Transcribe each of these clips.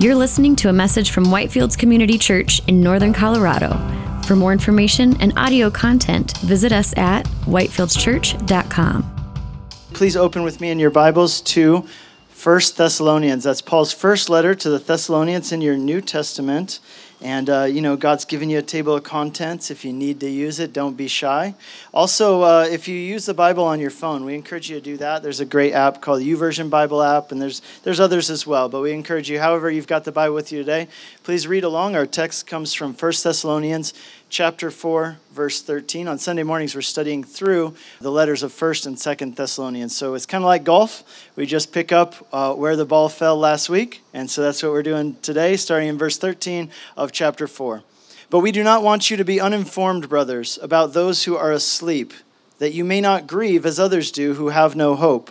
You're listening to a message from Whitefields Community Church in Northern Colorado. For more information and audio content, visit us at whitefieldschurch.com. Please open with me in your Bibles to 1 Thessalonians. That's Paul's first letter to the Thessalonians in your New Testament. And, uh, you know, God's given you a table of contents. If you need to use it, don't be shy. Also, uh, if you use the Bible on your phone, we encourage you to do that. There's a great app called the YouVersion Bible app, and there's, there's others as well. But we encourage you, however, you've got the Bible with you today, please read along. Our text comes from 1 Thessalonians chapter 4 verse 13 on sunday mornings we're studying through the letters of 1st and 2nd thessalonians. So it's kind of like golf. We just pick up uh, where the ball fell last week and so that's what we're doing today starting in verse 13 of chapter 4 but we do not want you to be uninformed brothers about those who are asleep that you may not grieve as others do who have no hope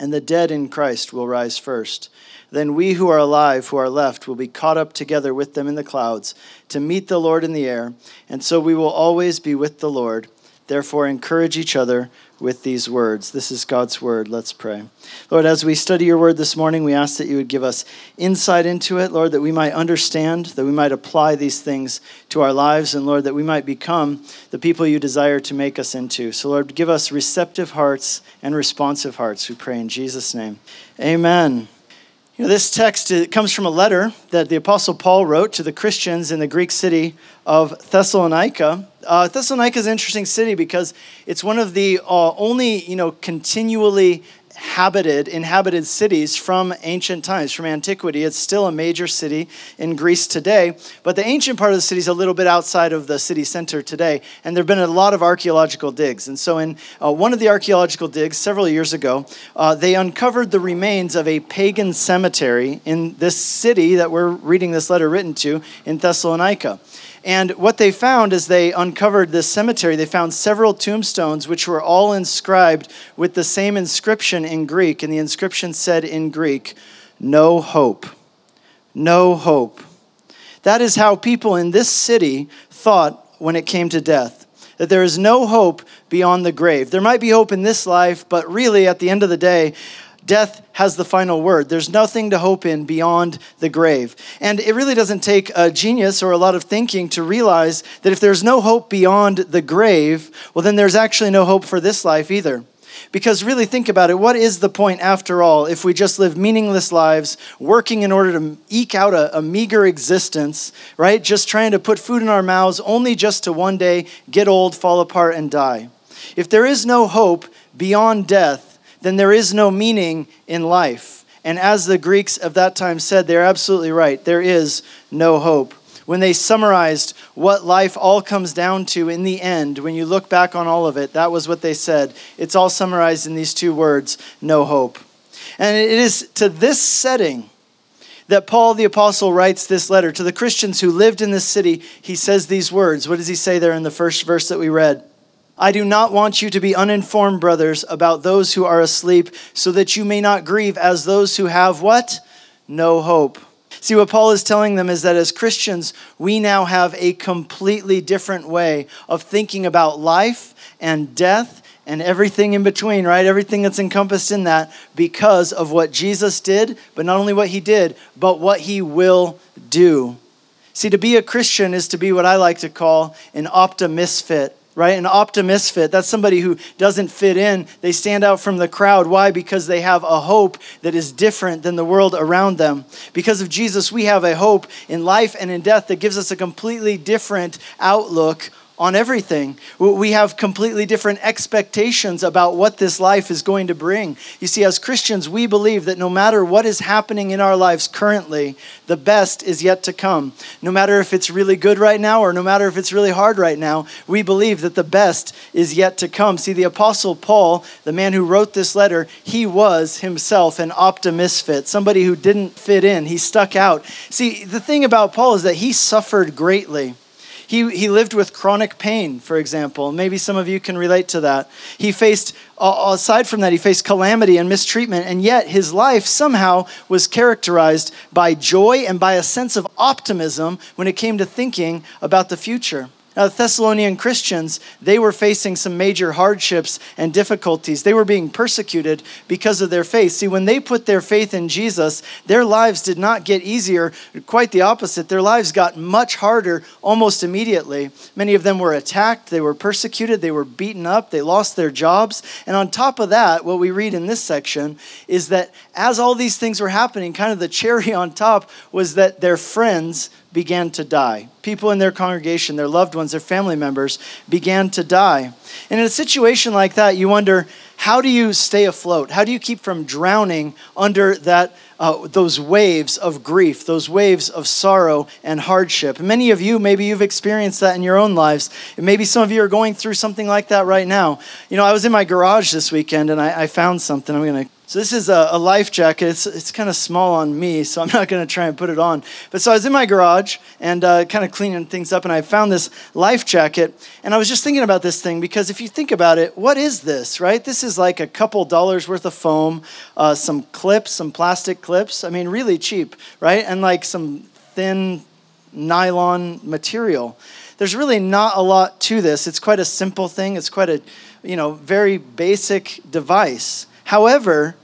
And the dead in Christ will rise first. Then we who are alive, who are left, will be caught up together with them in the clouds to meet the Lord in the air, and so we will always be with the Lord. Therefore, encourage each other with these words. This is God's word. Let's pray. Lord, as we study your word this morning, we ask that you would give us insight into it, Lord, that we might understand, that we might apply these things to our lives, and Lord, that we might become the people you desire to make us into. So, Lord, give us receptive hearts and responsive hearts. We pray in Jesus' name. Amen. You know, this text comes from a letter that the Apostle Paul wrote to the Christians in the Greek city of Thessalonica. Uh, Thessalonica is an interesting city because it's one of the uh, only, you know, continually habited, inhabited cities from ancient times, from antiquity. It's still a major city in Greece today, but the ancient part of the city is a little bit outside of the city center today, and there have been a lot of archaeological digs. And so, in uh, one of the archaeological digs several years ago, uh, they uncovered the remains of a pagan cemetery in this city that we're reading this letter written to in Thessalonica. And what they found as they uncovered this cemetery, they found several tombstones which were all inscribed with the same inscription in Greek. And the inscription said in Greek, No hope. No hope. That is how people in this city thought when it came to death. That there is no hope beyond the grave. There might be hope in this life, but really, at the end of the day, death has the final word. There's nothing to hope in beyond the grave. And it really doesn't take a genius or a lot of thinking to realize that if there's no hope beyond the grave, well, then there's actually no hope for this life either. Because really, think about it what is the point after all if we just live meaningless lives, working in order to eke out a, a, meager existence, right? Just trying to put food in our mouths, only just to one day get old, fall apart, and die. If there is no hope beyond death, then there is no meaning in life. And as the Greeks of that time said, they're absolutely right. There is no hope. When they summarized what life all comes down to in the end, when you look back on all of it, that was what they said. It's all summarized in these two words no hope. And it is to this setting that Paul the Apostle writes this letter to the Christians who lived in this city. He says these words. What does he say there in the first verse that we read? I do not want you to be uninformed, brothers, about those who are asleep, so that you may not grieve as those who have what? No hope. See, what Paul is telling them is that as Christians, we now have a completely different way of thinking about life and death and everything in between, right? Everything that's encompassed in that because of what Jesus did, but not only what he did, but what he will do. See, to be a Christian is to be what I like to call an optimisfit right? An optimisfit, that's somebody who doesn't fit in. They stand out from the crowd. Why? Because they have a hope that is different than the world around them. Because of Jesus, we have a hope in life and in death that gives us a completely different outlook on everything. We have completely different expectations about what this life is going to bring. You see, as Christians, we believe that no matter what is happening in our lives currently, the best is yet to come. No matter if it's really good right now or no matter if it's really hard right now, we believe that the best is yet to come. See, the Apostle Paul, the man who wrote this letter, he was himself an optimisfit, somebody who didn't fit in. He stuck out. See, the thing about Paul is that he suffered greatly. He, he lived with chronic pain, for example. Maybe some of you can relate to that. He faced, aside from that, he faced calamity and mistreatment, and yet his life somehow was characterized by joy and by a sense of optimism when it came to thinking about the future. Now, the Thessalonian Christians, they were facing some major hardships and difficulties. They were being persecuted because of their faith. See, when they put their faith in Jesus, their lives did not get easier. Quite the opposite. Their lives got much harder almost immediately. Many of them were attacked, they were persecuted, they were beaten up, they lost their jobs. And on top of that, what we read in this section is that as all these things were happening, kind of the cherry on top was that their friends began to die. People in their congregation, their loved ones, their family members began to die. And in a situation like that, you wonder how do you stay afloat? How do you keep from drowning under that? Uh, those waves of grief, those waves of sorrow and hardship. Many of you, maybe you've experienced that in your own lives. And maybe some of you are going through something like that right now. You know, I was in my garage this weekend and I, I found something. I'm going to so this is a, a, life jacket. It's, it's kind of small on me, so I'm not going to try and put it on. But so I was in my garage and uh, kind of cleaning things up, and I found this life jacket. And I was just thinking about this thing because if you think about it, what is this, right? This is like a couple dollars worth of foam, uh, some clips, some plastic clips. I mean, really cheap, right? And like some thin nylon material. There's really not a lot to this. It's quite a simple thing. It's quite a, you know, very basic device. However,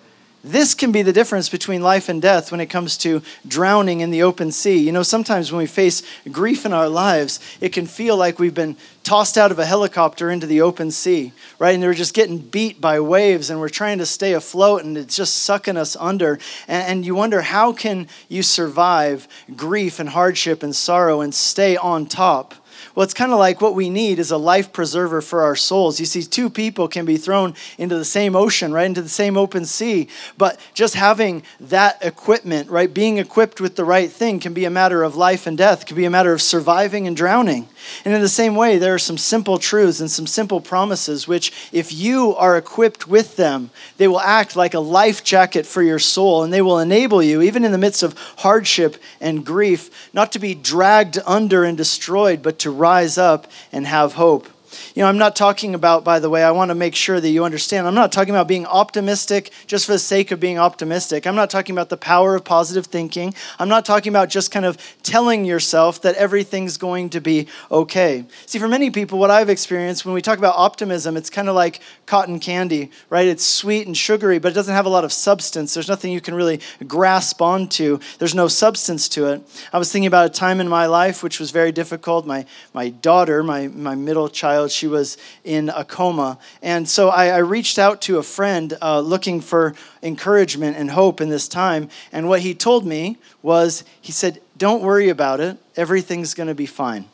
this can be the difference between life and death when it comes to drowning in the open sea. You know, sometimes when we face grief in our lives, it can feel like we've been tossed out of a helicopter into the open sea, right? And we're just getting beat by waves and we're trying to stay afloat and it's just sucking us under. And, you wonder, how can you survive grief and hardship and sorrow and stay on top? Well, it's kind of like what we need is a life preserver for our souls. You see, two people can be thrown into the same ocean, right, into the same open sea, but just having that equipment, right, being equipped with the right thing can be a matter of life and death, can be a matter of surviving and drowning. And in the same way, there are some simple truths and some simple promises which, if you are equipped with them, they will act like a life jacket for your soul and they will enable you, even in the midst of hardship and grief, not to be dragged under and destroyed, but to rise up and have hope. You know, I'm not talking about, by the way, I want to make sure that you understand. I'm not talking about being optimistic just for the sake of being optimistic. I'm not talking about the power of positive thinking. I'm not talking about just kind of telling yourself that everything's going to be okay. See, for many people, what I've experienced when we talk about optimism, it's kind of like cotton candy, right? It's sweet and sugary, but it doesn't have a lot of substance. There's nothing you can really grasp onto, there's no substance to it. I was thinking about a time in my life which was very difficult. My, my daughter, my, my middle child, she she was in a coma. And so I, I reached out to a friend uh, looking for encouragement and hope in this time. And what he told me was, he said, Don't worry about it, everything's going to be fine.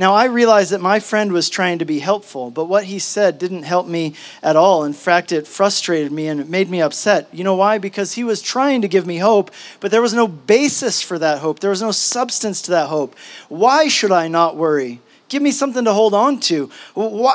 Now, I realized that my friend was trying to be helpful, but what he said didn't help me at all. In fact, it frustrated me and it made me upset. You know why? Because he was trying to give me hope, but there was no basis for that hope. There was no substance to that hope. Why should I not worry? Give me something to hold on to.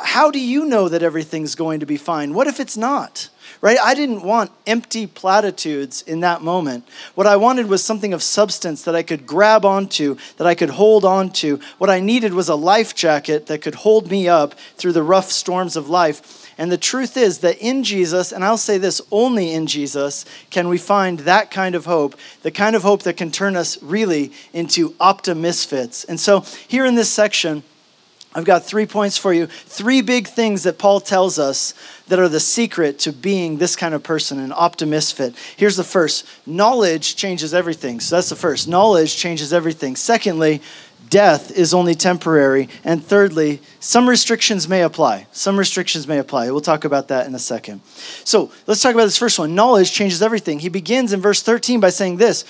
How do you know that everything's going to be fine? What if it's not? Right? I didn't want empty platitudes in that moment. What I wanted was something of substance that I could grab onto, that I could hold onto. What I needed was a life jacket that could hold me up through the rough storms of life. And the truth is that in Jesus, and I'll say this only in Jesus, can we find that kind of hope, the kind of hope that can turn us really into optimisfits. And so here in this section, I've got three points for you. Three big things that Paul tells us that are the secret to being this kind of person, an optimist fit. Here's the first knowledge changes everything. So that's the first. Knowledge changes everything. Secondly, death is only temporary. And thirdly, some restrictions may apply. Some restrictions may apply. We'll talk about that in a second. So let's talk about this first one. Knowledge changes everything. He begins in verse 13 by saying this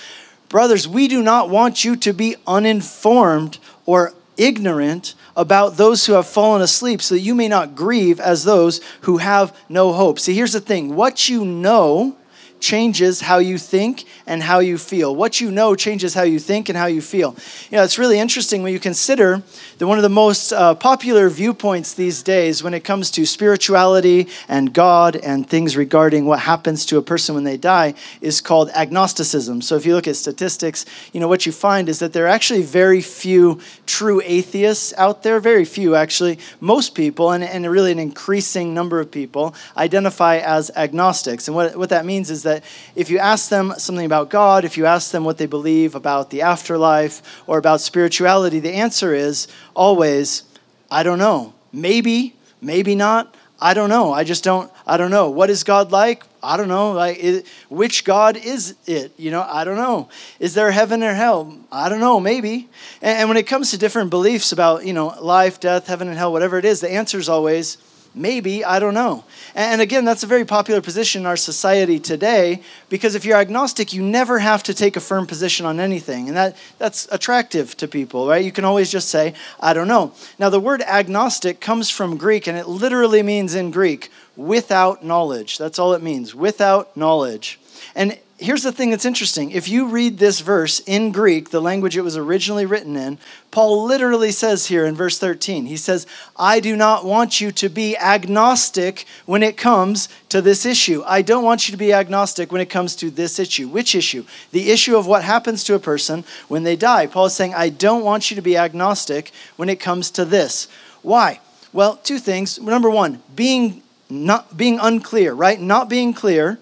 Brothers, we do not want you to be uninformed or ignorant about those who have fallen asleep, so that you may not grieve as those who have no hope. See, here's the thing what you know changes how you think and how you feel. What you know changes how you think and how you feel. You know, it's really interesting when you consider that one of the most uh, popular viewpoints these days when it comes to spirituality and God and things regarding what happens to a person when they die is called agnosticism. So if you look at statistics, you know, what you find is that there are actually very few true atheists out there, very few actually. Most people, and, and really an increasing number of people, identify as agnostics. And what, what that means is that if you ask them something about God, if you ask them what they believe about the afterlife or about spirituality, the answer is always, I don't know. Maybe, maybe not. I don't know. I just don't. I don't know. What is God like? I don't know. Like, which God is it? You know, I don't know. Is there heaven or hell? I don't know. Maybe. And, and when it comes to different beliefs about you know life, death, heaven and hell, whatever it is, the answer is always Maybe, I don't know. And again, that's a very popular position in our society today because if you're agnostic, you never have to take a firm position on anything. And that, that's attractive to people, right? You can always just say, I don't know. Now, the word agnostic comes from Greek and it literally means in Greek, without knowledge. That's all it means, without knowledge. And here's the thing that's interesting. If you read this verse in Greek, the language it was originally written in, Paul literally says here in verse 13, he says, I do not want you to be agnostic when it comes to this issue. I don't want you to be agnostic when it comes to this issue. Which issue? The issue of what happens to a person when they die. Paul is saying, I don't want you to be agnostic when it comes to this. Why? Well, two things. Number one, being not being unclear, right? Not being clear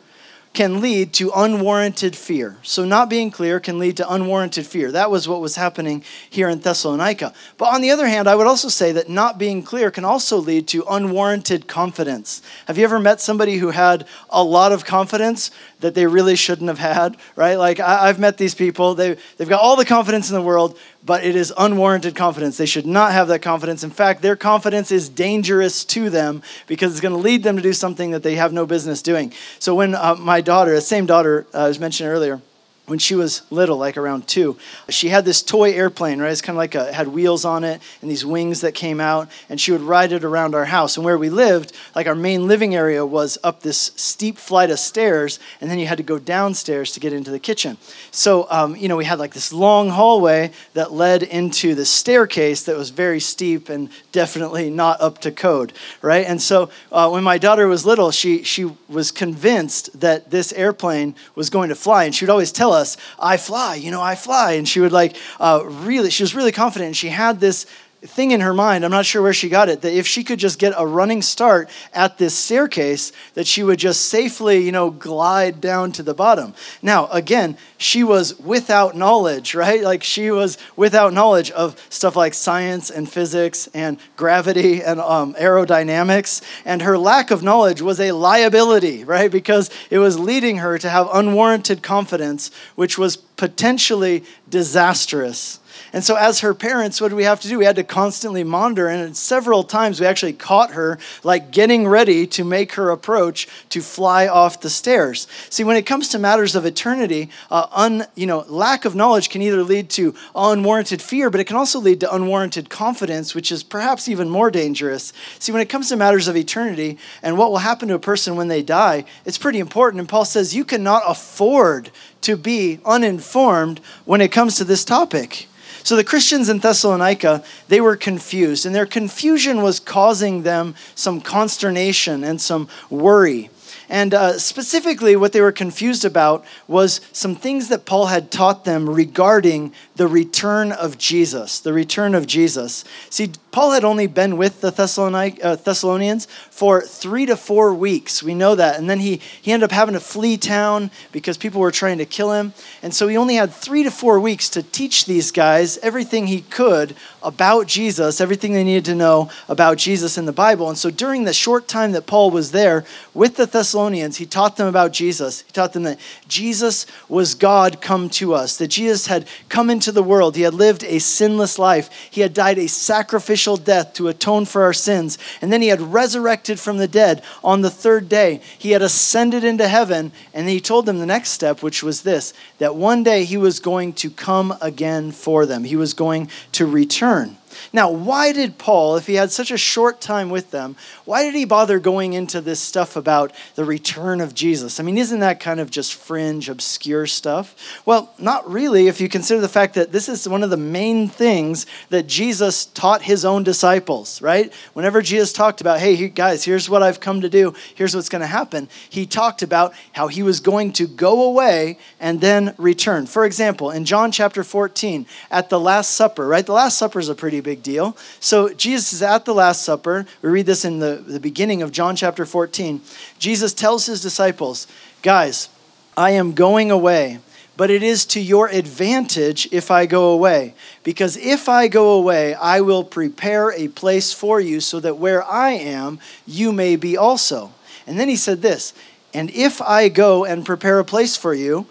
can lead to unwarranted fear. So, not being clear can lead to unwarranted fear. That was what was happening here in Thessalonica. But on the other hand, I would also say that not being clear can also lead to unwarranted confidence. Have you ever met somebody who had a lot of confidence that they really shouldn't have had, right? Like, I, have met these people, they, they've got all the confidence in the world, but it is unwarranted confidence. They should not have that confidence. In fact, their confidence is dangerous to them because it's going to lead them to do something that they have no business doing. So when uh, my daughter, the same daughter uh, I was mentioning earlier, when she was little, like around two, she had this toy airplane, right? It's kind of like a, had wheels on it and these wings that came out, and she would ride it around our house. And where we lived, like our main living area was up this steep flight of stairs, and then you had to go downstairs to get into the kitchen. So, um, you know, we had like this long hallway that led into the staircase that was very steep and definitely not up to code, right? And so uh, when my daughter was little, she, she was convinced that this airplane was going to fly, and she would always tell us, I fly, you know, I fly. And she would like uh, really, she was really confident. And she had this thing in her mind, I'm not sure where she got it, that if she could just get a running start at this staircase, that she would just safely, you know, glide down to the bottom. Now, again, she was without knowledge, right? Like she was without knowledge of stuff like science and physics and gravity and um, aerodynamics. And her lack of knowledge was a liability, right? Because it was leading her to have unwarranted confidence, which was potentially disastrous. And so, as her parents, what did we have to do? We had to constantly monitor. And several times we actually caught her, like getting ready to make her approach to fly off the stairs. See, when it comes to matters of eternity, uh, un, you know, lack of knowledge can either lead to unwarranted fear, but it can also lead to unwarranted confidence, which is perhaps even more dangerous. See, when it comes to matters of eternity and what will happen to a person when they die, it's pretty important. And Paul says you cannot afford to be uninformed when it comes to this topic. So the Christians in Thessalonica, they were confused, and their confusion was causing them some consternation and some worry. And uh, specifically, what they were confused about was some things that Paul had taught them regarding the return of Jesus. The return of Jesus. See, Paul had only been with the uh, Thessalonians for three to four weeks. We know that. And then he, he ended up having to flee town because people were trying to kill him. And so he only had three to four weeks to teach these guys everything he could about Jesus, everything they needed to know about Jesus in the Bible. And so during the short time that Paul was there with the Thessalonians, he taught them about Jesus. He taught them that Jesus was God come to us, that Jesus had come into the world. He had lived a sinless life, he had died a sacrificial sacrificial death to atone for our sins. And then he had resurrected from the dead on the third day. He had ascended into heaven. And he told them the next step, which was this that one day he was going to come again for them, he was going to return. Now, why did Paul, if he had such a short time with them, why did he bother going into this stuff about the return of Jesus? I mean, isn't that kind of just fringe, obscure stuff? Well, not really, if you consider the fact that this is one of the main things that Jesus taught his own disciples, right? Whenever Jesus talked about, hey, guys, here's what I've come to do, here's what's going to happen, he talked about how he was going to go away and then return. For example, in John chapter 14, at the Last Supper, right? The Last Supper is a pretty big deal. So Jesus is at the Last Supper. We read this in the, the beginning of John chapter 14. Jesus tells his disciples, Guys, I am going away, but it is to your advantage if I go away. Because if I go away, I will prepare a place for you so that where I am, you may be also. And then he said this, and if I go and prepare a place for you,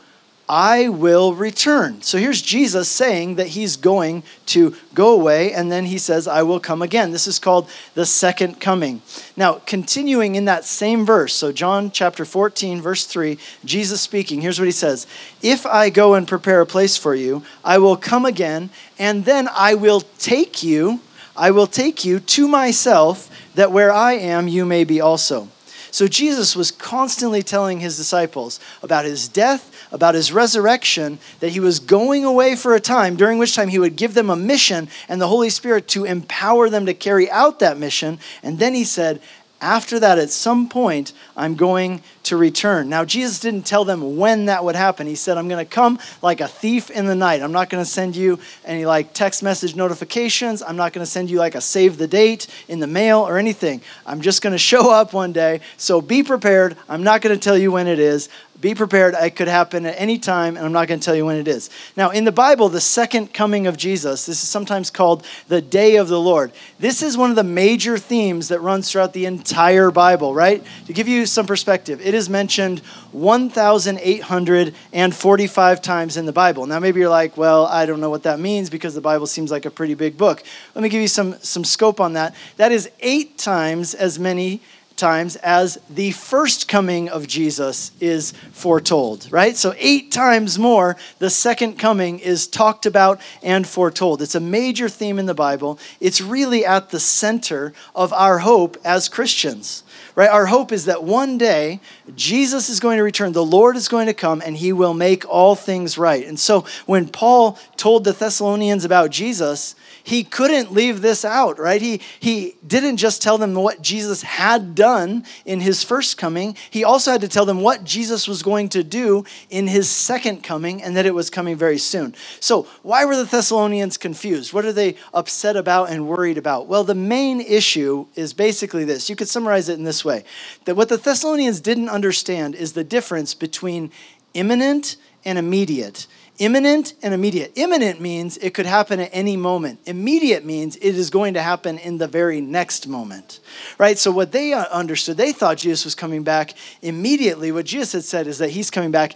I will return. So here's Jesus saying that he's going to go away, and then he says, I will come again. This is called the second coming. Now, continuing in that same verse, so John chapter 14, verse 3, Jesus speaking, here's what he says If I go and prepare a place for you, I will come again, and then I will take you, I will take you to myself, that where I am, you may be also. So Jesus was constantly telling his disciples about his death about his resurrection, that he was going away for a time, during which time he would give them a mission and the Holy Spirit to empower them to carry out that mission. And then he said, after that, at some point, I'm going to return. Now, Jesus didn't tell them when that would happen. He said, I'm going to come like a thief in the night. I'm not going to send you any like text message notifications. I'm not going to send you like a save the date in the mail or anything. I'm just going to show up one day. So be prepared. I'm not going to tell you when it is. Be prepared. It could happen at any time, and I'm not going to tell you when it is. Now, in the Bible, the second coming of Jesus, this is sometimes called the day of the Lord. This is one of the major themes that runs throughout the entire Bible, right? To give you some perspective, it is mentioned 1,845 times in the Bible. Now, maybe you're like, well, I don't know what that means because the Bible seems like a pretty big book. Let me give you some, some scope on that. That is eight times as many times as the first coming of Jesus is foretold, right? So, eight times more, the second coming is talked about and foretold. It's a major theme in the Bible. It's really at the center of our hope as Christians, right? Our hope is that one day Jesus is going to return, the Lord is going to come, and he will make all things right. And so, when Paul told the Thessalonians about Jesus, he couldn't leave this out, right? He, he didn't just tell them what Jesus had done in his first coming, he also had to tell them what Jesus was going to do in his second coming and that it was coming very soon. So, why were the Thessalonians confused? What are they upset about and worried about? Well, the main issue is basically this. You could summarize it in this way that what the Thessalonians didn't understand is the difference between imminent and immediate. Imminent and immediate. Imminent means it could happen at any moment. Immediate means it is going to happen in the very next moment. Right? So, what they uh, understood, they thought Jesus was coming back immediately. What Jesus had said is that he's coming back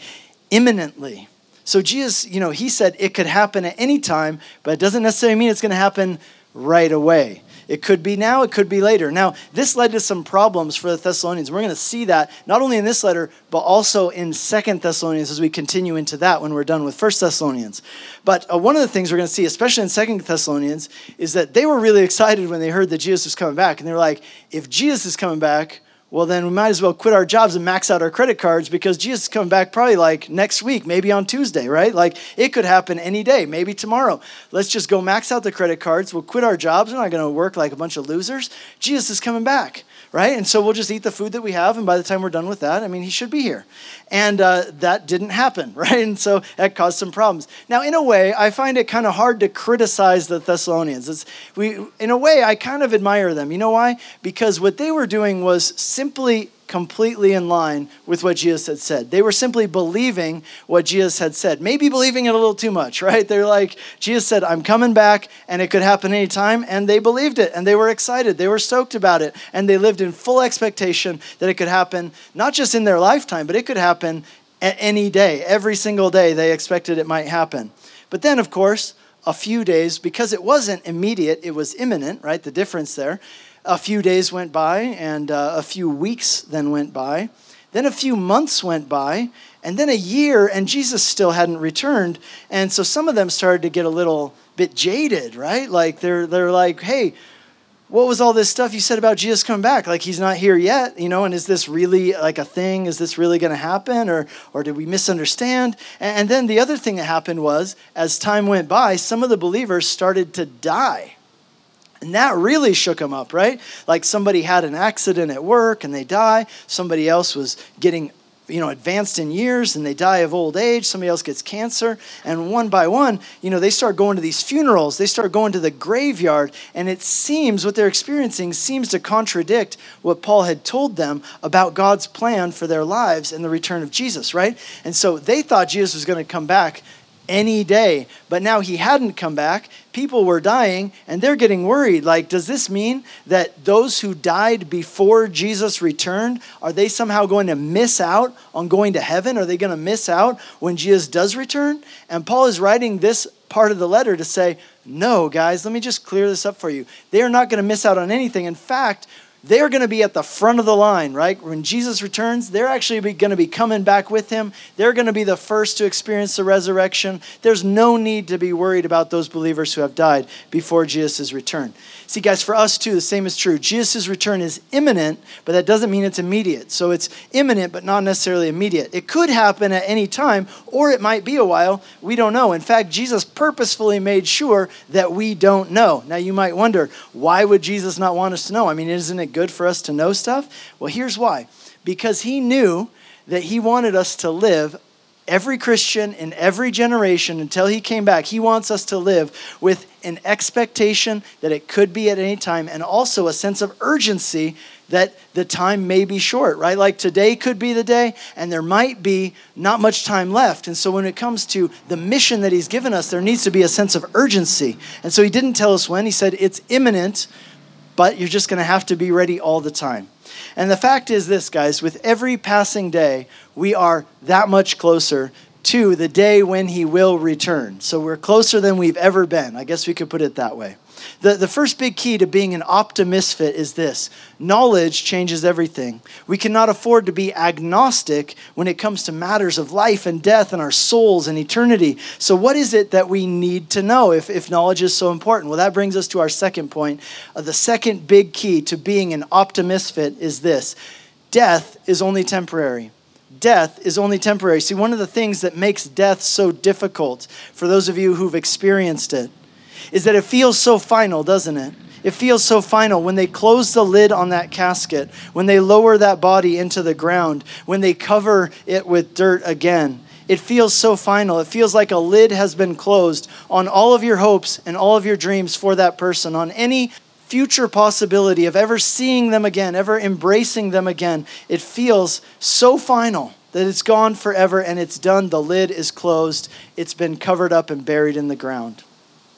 imminently. So, Jesus, you know, he said it could happen at any time, but it doesn't necessarily mean it's going to happen right away. It could be now, it could be later. Now, this led to some problems for the Thessalonians. We're going to see that not only in this letter, but also in Second Thessalonians as we continue into that when we're done with First Thessalonians. But uh, one of the things we're going to see, especially in Second Thessalonians, is that they were really excited when they heard that Jesus was coming back. And they were like, if Jesus is coming back, well, then we might as well quit our jobs and max out our credit cards because Jesus is coming back probably like next week, maybe on Tuesday, right? Like it could happen any day, maybe tomorrow. Let's just go max out the credit cards. We'll quit our jobs. We're not going to work like a bunch of losers. Jesus is coming back right? And so we'll just eat the food that we have, and by the time we're done with that, I mean, he should be here. And uh, that didn't happen, right? And so that caused some problems. Now, in a way, I find it kind of hard to criticize the Thessalonians. It's, we, in a way, I kind of admire them. You know why? Because what they were doing was simply completely in line with what Jesus had said. They were simply believing what Jesus had said, maybe believing it a little too much, right? They're like, Jesus said, I'm coming back and it could happen anytime. And they believed it and they were excited. They were stoked about it. And they lived in full expectation that it could happen, not just in their lifetime, but it could happen at any day. Every single day they expected it might happen. But then, of course, a few days, because it wasn't immediate, it was imminent, right? The difference there a few days went by, and uh, a few weeks then went by. Then a few months went by, and then a year, and Jesus still hadn't returned. And so some of them started to get a little bit jaded, right? Like they're, they're like, hey, what was all this stuff you said about Jesus coming back? Like he's not here yet, you know, and is this really like a thing? Is this really to happen or or did we misunderstand? And, and then the other thing that happened was as time went by, some of the believers started to die. And that really shook them up, right? Like somebody had an accident at work and they die. Somebody else was getting you know advanced in years and they die of old age. Somebody else gets cancer. And one by one you know they start going to these funerals. They start going to the graveyard. And it seems what they're experiencing seems to contradict what paul had told them about god's plan for their lives and the return of jesus right? And so they thought jesus was going to come back any day. But now he hadn't come back. People were dying, and they're getting worried. Like, does this mean that those who died before Jesus returned, are they somehow going to miss out on going to heaven? Are they going to miss out when Jesus does return? And Paul is writing this part of the letter to say, no, guys, let me just clear this up for you. They are not going to miss out on anything. In fact, they're going to be at the front of the line, right? When Jesus returns, they're actually going to be coming back with him. They're going to be the first to experience the resurrection. There's no need to be worried about those believers who have died before Jesus' return. See, guys, for us too, the same is true. Jesus' return is imminent, but that doesn't mean it's immediate. So it's imminent, but not necessarily immediate. It could happen at any time, or it might be a while. We don't know. In fact, Jesus purposefully made sure that we don't know. Now, you might wonder, why would Jesus not want us to know? I mean, isn't it good for us to know stuff? Well, here's why because he knew that he wanted us to live every Christian in every generation until he came back, he wants us to live with an expectation that it could be at any time and also a sense of urgency that the time may be short, right? Like today could be the day and there might be not much time left. And so when it comes to the mission that he's given us, there needs to be a sense of urgency. And so he didn't tell us when, he said it's imminent, but you're just going to have to be ready all the time. And the fact is this, guys, with every passing day, we are that much closer to the day when he will return. So we're closer than we've ever been. I guess we could put it that way. The, the first big key to being an optimist fit is this knowledge changes everything. We cannot afford to be agnostic when it comes to matters of life and death and our souls and eternity. So, what is it that we need to know if, if knowledge is so important? Well, that brings us to our second point. Uh, the second big key to being an optimist fit is this death is only temporary death is only temporary. See, one of the things that makes death so difficult for those of you who've experienced it is that it feels so final, doesn't it? It feels so final when they close the lid on that casket, when they lower that body into the ground, when they cover it with dirt again. It feels so final. It feels like a lid has been closed on all of your hopes and all of your dreams for that person, on any future possibility of ever seeing them again, ever embracing them again. It feels so final that it's gone forever and it's done. The lid is closed, it's been covered up and buried in the ground.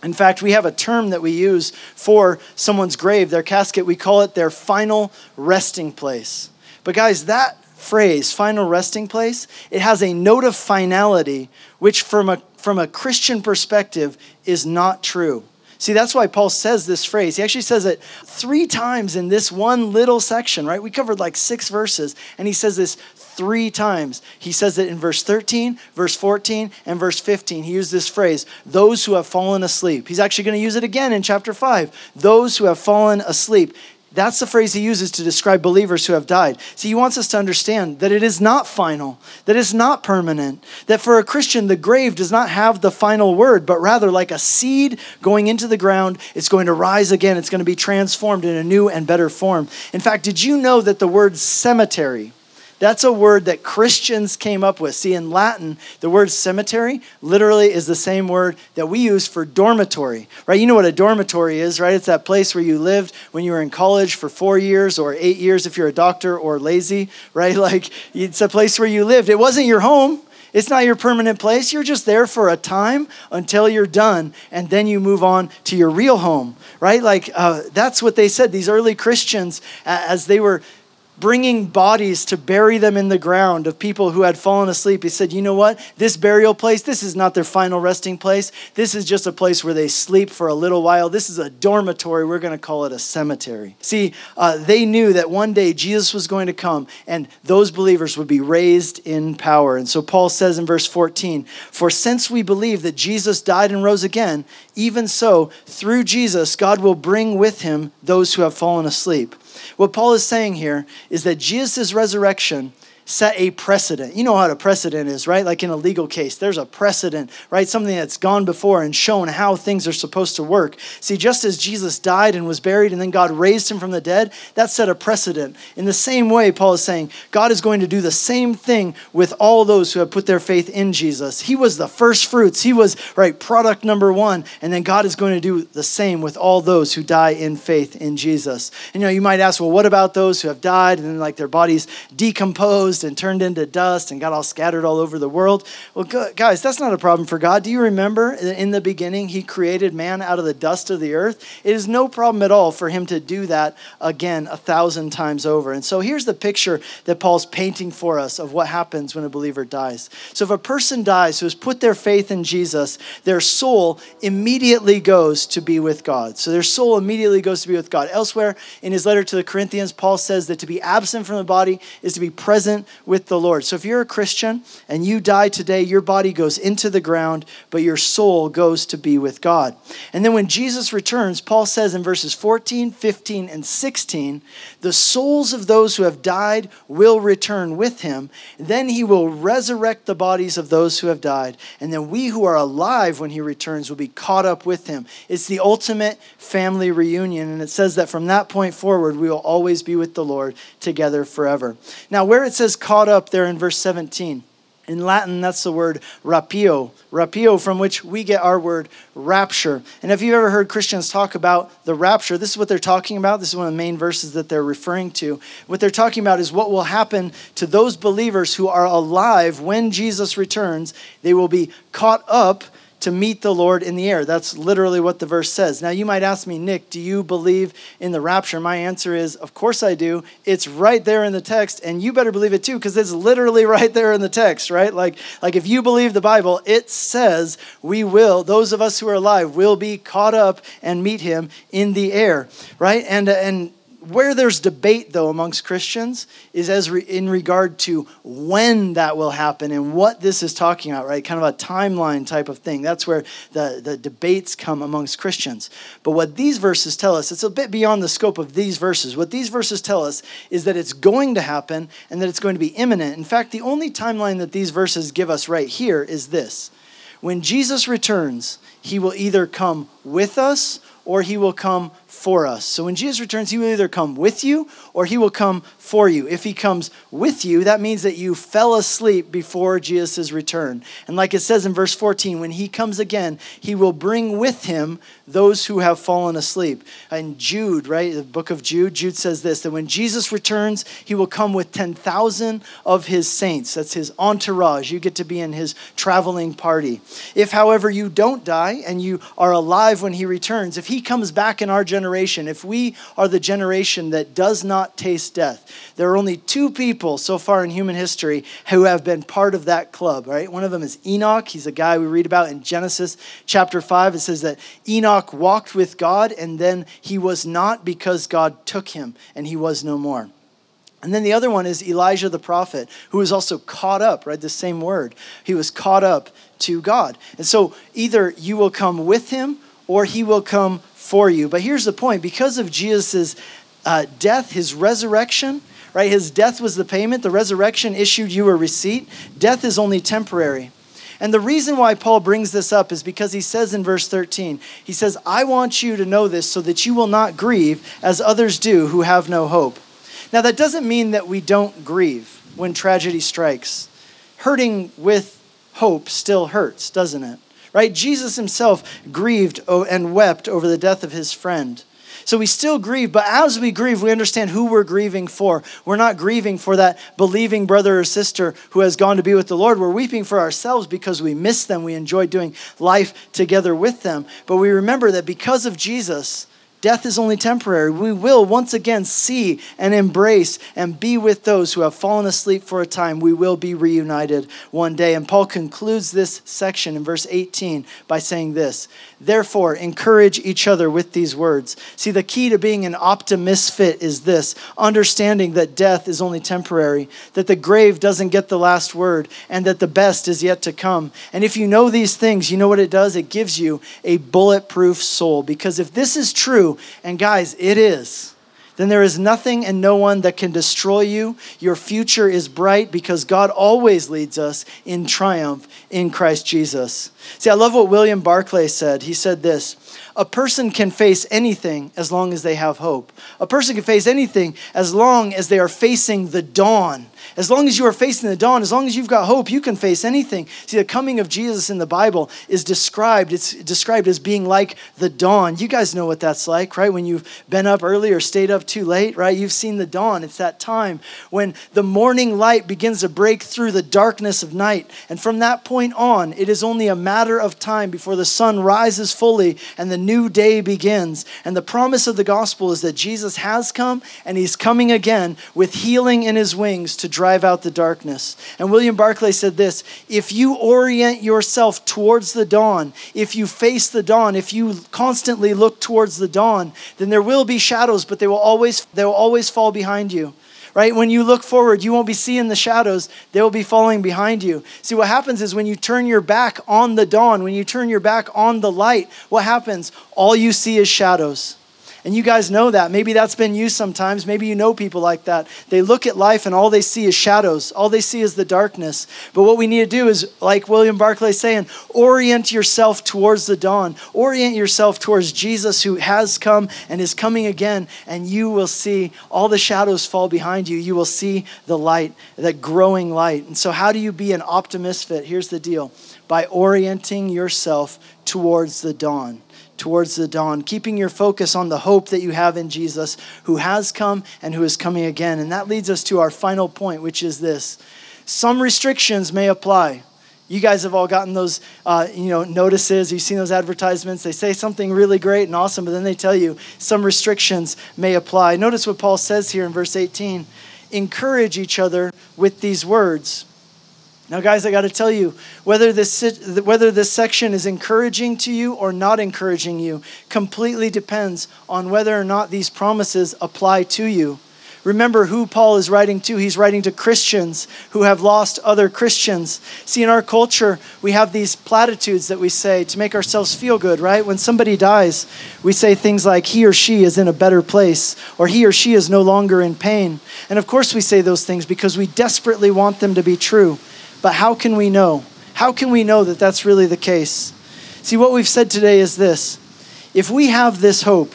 In fact, we have a term that we use for someone's grave, their casket. We call it their final resting place. But, guys, that phrase, final resting place, it has a note of finality, which from a, from a Christian perspective is not true. See, that's why Paul says this phrase. He actually says it three times in this one little section, right? We covered like six verses, and he says this three times. He says it in verse 13, verse 14, and verse 15. He used this phrase, those who have fallen asleep. He's actually going to use it again in chapter 5, those who have fallen asleep. That's the phrase he uses to describe believers who have died. See, he wants us to understand that it is not final, that it's not permanent, that for a Christian, the grave does not have the final word, but rather, like a seed going into the ground, it's going to rise again. It's going to be transformed in a new and better form. In fact, did you know that the word cemetery, that's a word that Christians came up with. See, in Latin, the word cemetery literally is the same word that we use for dormitory, right? You know what a dormitory is, right? It's that place where you lived when you were in college for four years or eight years if you're a doctor or lazy, right? Like, it's a place where you lived. It wasn't your home. It's not your permanent place. You're just there for a time until you're done, and then you move on to your real home, right? Like, uh, that's what they said. These early Christians, as they were bringing bodies to bury them in the ground of people who had fallen asleep. He said, You know what? This burial place, this is not their final resting place. This is just a place where they sleep for a little while. This is a dormitory. We're going to call it a cemetery. See, uh, they knew that one day Jesus was going to come and those believers would be raised in power. And so Paul says in verse 14, For since we believe that Jesus died and rose again, even so, through Jesus, God will bring with him those who have fallen asleep. What Paul is saying here is that Jesus' resurrection set a precedent. You know what a precedent is, right? Like in a legal case, there's a precedent, right? Something that's gone before and shown how things are supposed to work. See, just as Jesus died and was buried and then God raised him from the dead, that set a precedent. In the same way, Paul is saying, God is going to do the same thing with all those who have put their faith in Jesus. He was the first fruits, he was, right, product number one. And then God is going to do the same with all those who die in faith in Jesus. And you know, you might ask, well, what about those who have died and then like their bodies decomposed? And turned into dust and got all scattered all over the world. Well, guys, that's not a problem for God. Do you remember in the beginning, He created man out of the dust of the earth? It is no problem at all for Him to do that again a thousand times over. And so here's the picture that Paul's painting for us of what happens when a believer dies. So if a person dies who has put their faith in Jesus, their soul immediately goes to be with God. So their soul immediately goes to be with God. Elsewhere in his letter to the Corinthians, Paul says that to be absent from the body is to be present with the Lord. So if you're a Christian and you die today, your body goes into the ground, but your soul goes to be with God. And then when Jesus returns, Paul says in verses 14, 15, and 16, the souls of those who have died will return with him. Then he will resurrect the bodies of those who have died. And then we who are alive when he returns will be caught up with him. It's the ultimate family reunion. And it says that from that point forward, we will always be with the Lord together forever. Now, where it says caught up there in verse 17, in Latin, that's the word rapio, rapio, from which we get our word rapture. And if you've ever heard Christians talk about the rapture, this is what they're talking about. This is one of the main verses that they're referring to. What they're talking about is what will happen to those believers who are alive when Jesus returns. They will be caught up to meet the Lord in the air. That's literally what the verse says. Now, you might ask me, Nick, do you believe in the rapture? My answer is, of course I do. It's right there in the text, and you better believe it too, because it's literally right there in the text, right? Like, like if you believe the Bible, it says we will, those of us who are alive, will be caught up and meet him in the air, right? And, and where there's debate, though, amongst Christians is as re- in regard to when that will happen and what this is talking about, right? Kind of a timeline type of thing. That's where the, the debates come amongst Christians. But what these verses tell us, it's a bit beyond the scope of these verses. What these verses tell us is that it's going to happen and that it's going to be imminent. In fact, the only timeline that these verses give us right here is this when Jesus returns, he will either come with us or he will come for us. So when Jesus returns, he will either come with you or he will come for you. If he comes with you, that means that you fell asleep before Jesus' return. And like it says in verse 14, when he comes again, he will bring with him those who have fallen asleep. And Jude, right, the book of Jude, Jude says this that when Jesus returns, he will come with 10,000 of his saints. That's his entourage. You get to be in his traveling party. If, however, you don't die and you are alive when he returns, if he comes back in our generation, if we are the generation that does not taste death, there are only two people so far in human history who have been part of that club, right? One of them is Enoch. He's a guy we read about in Genesis chapter 5. It says that Enoch walked with God and then he was not because God took him and he was no more. And then the other one is Elijah the prophet, who was also caught up, right? The same word. He was caught up to God. And so either you will come with him or he will come for you. But here's the point because of Jesus' uh, death, his resurrection, right? His death was the payment, the resurrection issued you a receipt. Death is only temporary. And the reason why Paul brings this up is because he says in verse 13, he says, I want you to know this so that you will not grieve as others do who have no hope. Now, that doesn't mean that we don't grieve when tragedy strikes. Hurting with hope still hurts, doesn't it? Right? Jesus himself grieved and wept over the death of his friend. So we still grieve, but as we grieve, we understand who we're grieving for. We're not grieving for that believing brother or sister who has gone to be with the Lord. We're weeping for ourselves because we miss them. We enjoy doing life together with them. But we remember that because of Jesus, Death is only temporary. We will once again see and embrace and be with those who have fallen asleep for a time. We will be reunited one day. And Paul concludes this section in verse 18 by saying this Therefore, encourage each other with these words. See, the key to being an optimist fit is this understanding that death is only temporary, that the grave doesn't get the last word, and that the best is yet to come. And if you know these things, you know what it does? It gives you a bulletproof soul. Because if this is true, and guys, it is then there is nothing and no one that can destroy you. Your future is bright because God always leads us in triumph in Christ Jesus. See, I love what William Barclay said. He said this A person can face anything as long as they have hope. A person can face anything as long as they are facing the dawn as long as you are facing the dawn, as long as you've got hope, you can face anything. See, the coming of Jesus in the Bible is described, it's described as being like the dawn. You guys know what that's like, right? When you've been up early or stayed up too late, right? You've seen the dawn. It's that time when the morning light begins to break through the darkness of night. And from that point on, it is only a matter of time before the sun rises fully and the new day begins. And the promise of the gospel is that Jesus has come and he's coming again with healing in his wings to drive drive out the darkness. And William Barclay said this if you orient yourself towards the dawn, if you face the dawn, if you constantly look towards the dawn, then there will be shadows, but they will always, they will always fall behind you right? When you look forward, you won't be seeing the shadows, they will be falling behind you. See, what happens is when you turn your back on the dawn, when you turn your back on the light, what happens? All you see is shadows. And you guys know that. Maybe that's been you sometimes. Maybe you know people like that. They look at life and all they see is shadows. All they see is the darkness. But what we need to do is, like William Barclay saying, orient yourself towards the dawn. Orient yourself towards Jesus who has come and is coming again. And you will see all the shadows fall behind you. You will see the light, that growing light. And so, how do you be an optimist fit? Here's the deal by orienting yourself towards the dawn towards the dawn, keeping your focus on the hope that you have in Jesus, who has come and who is coming again. And that leads us to our final point, which is this some restrictions may apply. You guys have all gotten those, uh, you know, notices. You've seen those advertisements. They say something really great and awesome, but then they tell you some restrictions may apply. Notice what Paul says here in verse 18: "Encourage each other with these words." Now, guys, I got to tell you whether this, whether this section is encouraging to you or not encouraging you completely depends on whether or not these promises apply to you. Remember who Paul is writing to. He's writing to Christians who have lost other Christians. See, in our culture, we have these platitudes that we say to make ourselves feel good, right? When somebody dies, we say things like, he or she is in a better place, or he or she is no longer in pain. And of course, we say those things because we desperately want them to be true. But how can we know? How can we know that that's really the case? See, what we've said today is this if we have this hope,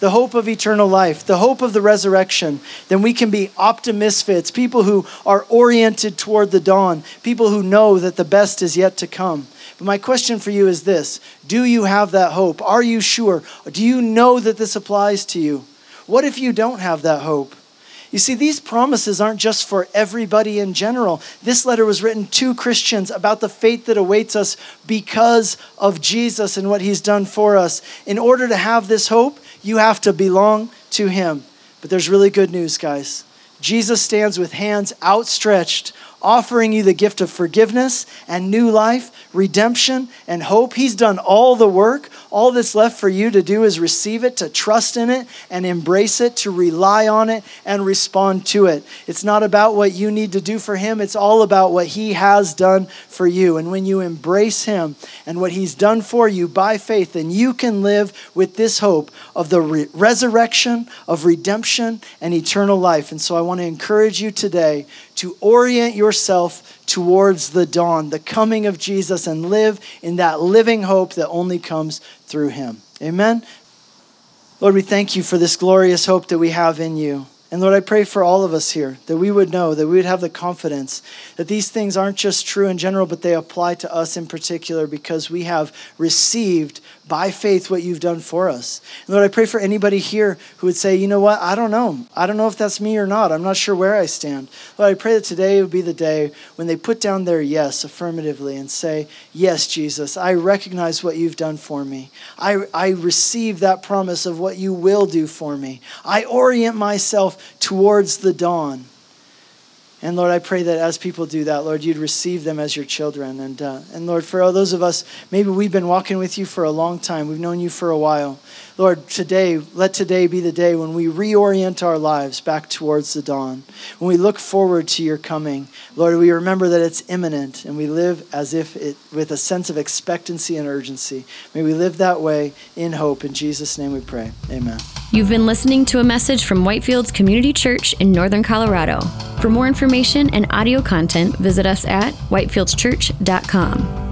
the hope of eternal life, the hope of the resurrection, then we can be optimists, people who are oriented toward the dawn, people who know that the best is yet to come. But my question for you is this Do you have that hope? Are you sure? Do you know that this applies to you? What if you don't have that hope? You see, these promises aren't just for everybody in general. This letter was written to Christians about the fate that awaits us because of Jesus and what he's done for us. In order to have this hope, you have to belong to him. But there's really good news, guys. Jesus stands with hands outstretched, offering you the gift of forgiveness and new life, redemption and hope. He's done all the work. All that's left for you to do is receive it, to trust in it, and embrace it, to rely on it, and respond to it. It's not about what you need to do for Him, it's all about what He has done for you. And when you embrace Him and what He's done for you by faith, then you can live with this hope of the re- resurrection, of redemption, and eternal life. And so I want to encourage you today to orient yourself towards the dawn, the coming of Jesus, and live in that living hope that only comes through him. Amen. Lord, we thank you for this glorious hope that we have in you. And Lord, I pray for all of us here that we would know, that we would have the confidence that these things aren't just true in general, but they apply to us in particular because we have received by faith what you've done for us. And Lord, I pray for anybody here who would say, you know what, I don't know. I don't know if that's me or not. I'm not sure where I stand. Lord, I pray that today would be the day when they put down their yes affirmatively and say, yes, Jesus, I recognize what you've done for me. I, I receive that promise of what you will do for me. I orient myself towards the dawn. And Lord, I pray that as people do that, Lord, you'd receive them as your children. And, uh, and Lord, for all those of us, maybe we've been walking with you for a long time, we've known you for a while. Lord, today, let today be the day when we reorient our lives back towards the dawn. When we look forward to your coming, Lord, we remember that it's imminent and we live as if it, with a sense of expectancy and urgency. May we live that way in hope. In Jesus' name we pray. Amen. You've been listening to a message from Whitefields Community Church in Northern Colorado. For more information and audio content, visit us at whitefieldschurch.com.